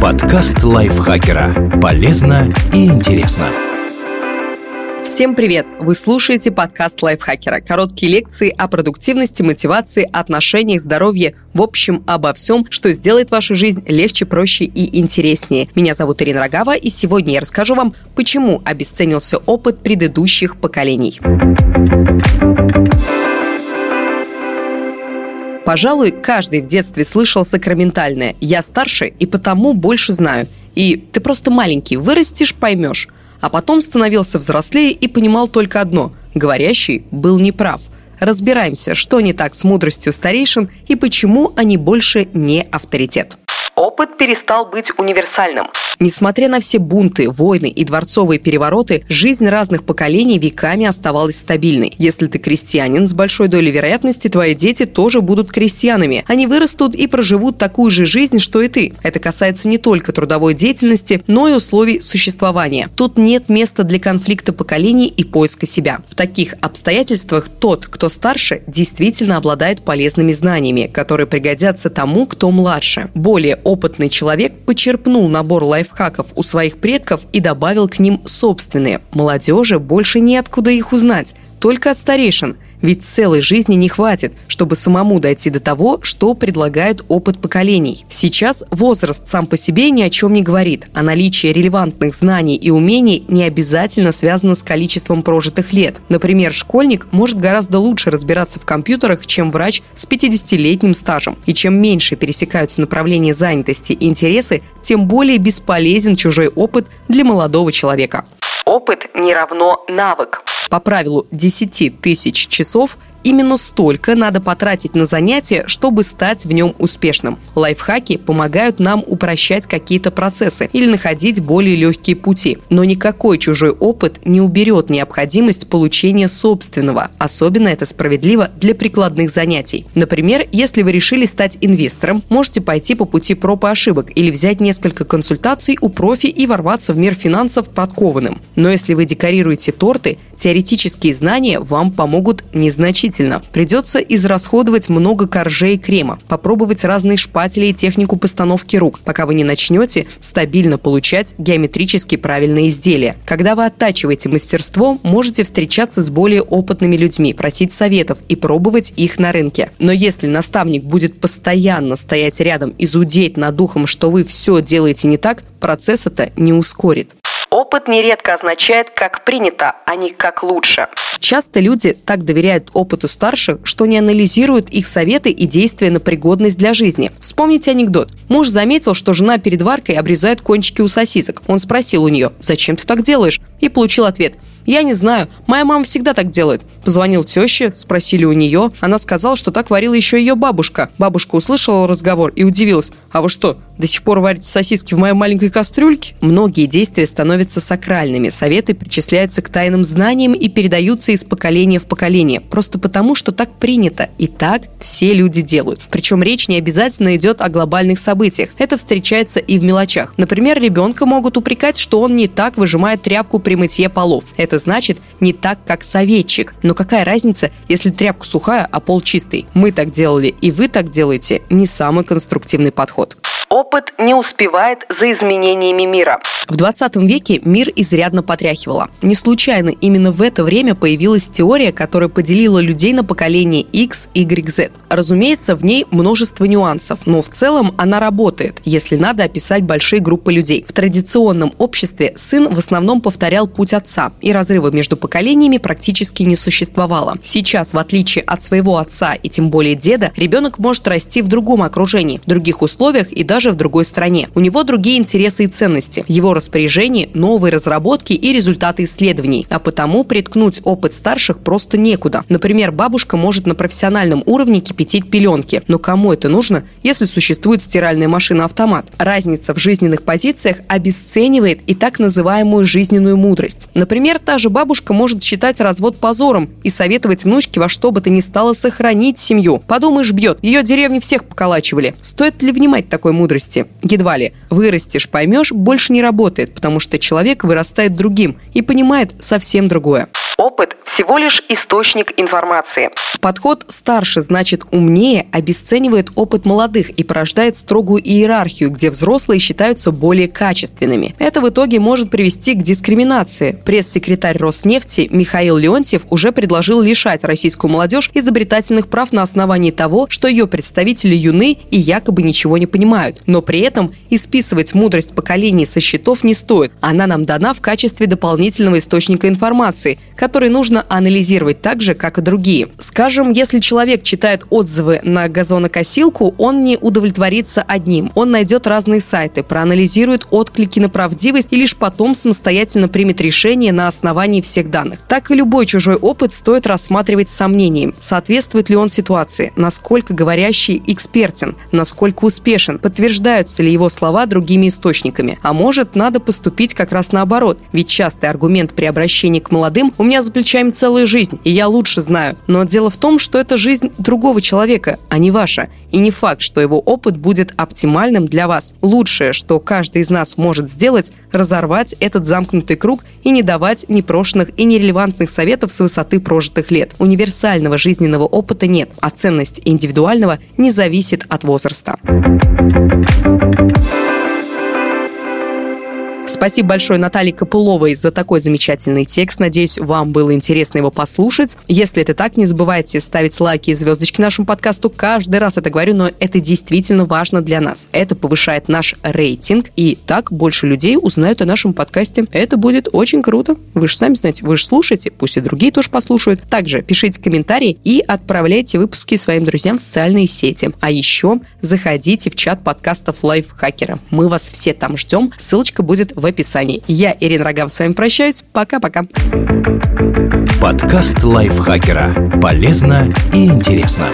Подкаст лайфхакера. Полезно и интересно. Всем привет! Вы слушаете подкаст лайфхакера. Короткие лекции о продуктивности, мотивации, отношениях, здоровье, в общем, обо всем, что сделает вашу жизнь легче, проще и интереснее. Меня зовут Ирина Рогава, и сегодня я расскажу вам, почему обесценился опыт предыдущих поколений. Пожалуй, каждый в детстве слышал сакраментальное «я старше и потому больше знаю». И ты просто маленький, вырастешь, поймешь. А потом становился взрослее и понимал только одно – говорящий был неправ. Разбираемся, что не так с мудростью старейшин и почему они больше не авторитет опыт перестал быть универсальным. Несмотря на все бунты, войны и дворцовые перевороты, жизнь разных поколений веками оставалась стабильной. Если ты крестьянин, с большой долей вероятности твои дети тоже будут крестьянами. Они вырастут и проживут такую же жизнь, что и ты. Это касается не только трудовой деятельности, но и условий существования. Тут нет места для конфликта поколений и поиска себя. В таких обстоятельствах тот, кто старше, действительно обладает полезными знаниями, которые пригодятся тому, кто младше. Более опытный человек почерпнул набор лайфхаков у своих предков и добавил к ним собственные. Молодежи больше неоткуда их узнать, только от старейшин – ведь целой жизни не хватит, чтобы самому дойти до того, что предлагает опыт поколений. Сейчас возраст сам по себе ни о чем не говорит, а наличие релевантных знаний и умений не обязательно связано с количеством прожитых лет. Например, школьник может гораздо лучше разбираться в компьютерах, чем врач с 50-летним стажем. И чем меньше пересекаются направления занятости и интересы, тем более бесполезен чужой опыт для молодого человека. Опыт не равно навык. По правилу 10 тысяч часов именно столько надо потратить на занятие, чтобы стать в нем успешным. Лайфхаки помогают нам упрощать какие-то процессы или находить более легкие пути. Но никакой чужой опыт не уберет необходимость получения собственного. Особенно это справедливо для прикладных занятий. Например, если вы решили стать инвестором, можете пойти по пути проб и ошибок или взять несколько консультаций у профи и ворваться в мир финансов подкованным. Но если вы декорируете торты, теоретические знания вам помогут незначительно придется израсходовать много коржей крема, попробовать разные шпатели и технику постановки рук, пока вы не начнете стабильно получать геометрически правильные изделия. Когда вы оттачиваете мастерство, можете встречаться с более опытными людьми, просить советов и пробовать их на рынке. Но если наставник будет постоянно стоять рядом и зудеть над духом, что вы все делаете не так, процесс это не ускорит. Опыт нередко означает «как принято», а не «как лучше». Часто люди так доверяют опыту старших, что не анализируют их советы и действия на пригодность для жизни. Вспомните анекдот. Муж заметил, что жена перед варкой обрезает кончики у сосисок. Он спросил у нее «Зачем ты так делаешь?» И получил ответ «Я не знаю, моя мама всегда так делает». Позвонил теще, спросили у нее. Она сказала, что так варила еще ее бабушка. Бабушка услышала разговор и удивилась. «А вы что, до сих пор варите сосиски в моей маленькой кастрюльке?» Многие действия становятся сакральными. Советы причисляются к тайным знаниям и передаются из поколения в поколение. Просто потому, что так принято. И так все люди делают. Причем речь не обязательно идет о глобальных событиях. Это встречается и в мелочах. Например, ребенка могут упрекать, что он не так выжимает тряпку при мытье полов. Это значит не так, как советчик. Но какая разница, если тряпка сухая, а пол чистый? Мы так делали, и вы так делаете. Не самый конструктивный подход. Опыт не успевает за изменениями мира. В 20 веке мир изрядно потряхивало. Не случайно именно в это время появилась теория, которая поделила людей на поколение X, Y, Z. Разумеется, в ней множество нюансов, но в целом она работает, если надо описать большие группы людей. В традиционном обществе сын в основном повторял путь отца, и разрыва между поколениями практически не существовало. Сейчас, в отличие от своего отца и тем более деда, ребенок может расти в другом окружении, в других условиях и даже даже в другой стране. У него другие интересы и ценности. Его распоряжении новые разработки и результаты исследований. А потому приткнуть опыт старших просто некуда. Например, бабушка может на профессиональном уровне кипятить пеленки. Но кому это нужно, если существует стиральная машина-автомат? Разница в жизненных позициях обесценивает и так называемую жизненную мудрость. Например, та же бабушка может считать развод позором и советовать внучке во что бы то ни стало сохранить семью. Подумаешь, бьет. Ее деревни всех поколачивали. Стоит ли внимать такой мудрости? Мудрости. Едва ли. Вырастешь, поймешь, больше не работает, потому что человек вырастает другим и понимает совсем другое. Опыт – всего лишь источник информации. Подход «старше» значит умнее обесценивает опыт молодых и порождает строгую иерархию, где взрослые считаются более качественными. Это в итоге может привести к дискриминации. Пресс-секретарь Роснефти Михаил Леонтьев уже предложил лишать российскую молодежь изобретательных прав на основании того, что ее представители юны и якобы ничего не понимают. Но при этом и списывать мудрость поколений со счетов не стоит. Она нам дана в качестве дополнительного источника информации, который нужно анализировать так же, как и другие. Скажем, если человек читает отзывы на газонокосилку, он не удовлетворится одним. Он найдет разные сайты, проанализирует отклики на правдивость и лишь потом самостоятельно примет решение на основании всех данных. Так и любой чужой опыт стоит рассматривать с сомнением. Соответствует ли он ситуации? Насколько говорящий экспертен? Насколько успешен? Подтверждаются ли его слова другими источниками? А может, надо поступить как раз наоборот? Ведь частый аргумент при обращении к молодым – у меня меня за плечами целая жизнь, и я лучше знаю. Но дело в том, что это жизнь другого человека, а не ваша. И не факт, что его опыт будет оптимальным для вас. Лучшее, что каждый из нас может сделать, разорвать этот замкнутый круг и не давать непрошенных и нерелевантных советов с высоты прожитых лет. Универсального жизненного опыта нет, а ценность индивидуального не зависит от возраста. Спасибо большое Наталье Копыловой за такой замечательный текст. Надеюсь, вам было интересно его послушать. Если это так, не забывайте ставить лайки и звездочки нашему подкасту. Каждый раз это говорю, но это действительно важно для нас. Это повышает наш рейтинг, и так больше людей узнают о нашем подкасте. Это будет очень круто. Вы же сами знаете, вы же слушаете, пусть и другие тоже послушают. Также пишите комментарии и отправляйте выпуски своим друзьям в социальные сети. А еще заходите в чат подкастов Лайфхакера. Мы вас все там ждем. Ссылочка будет в описании. Я, Ирина Рогав, с вами прощаюсь. Пока-пока. Подкаст Лайфхакера. Полезно и интересно.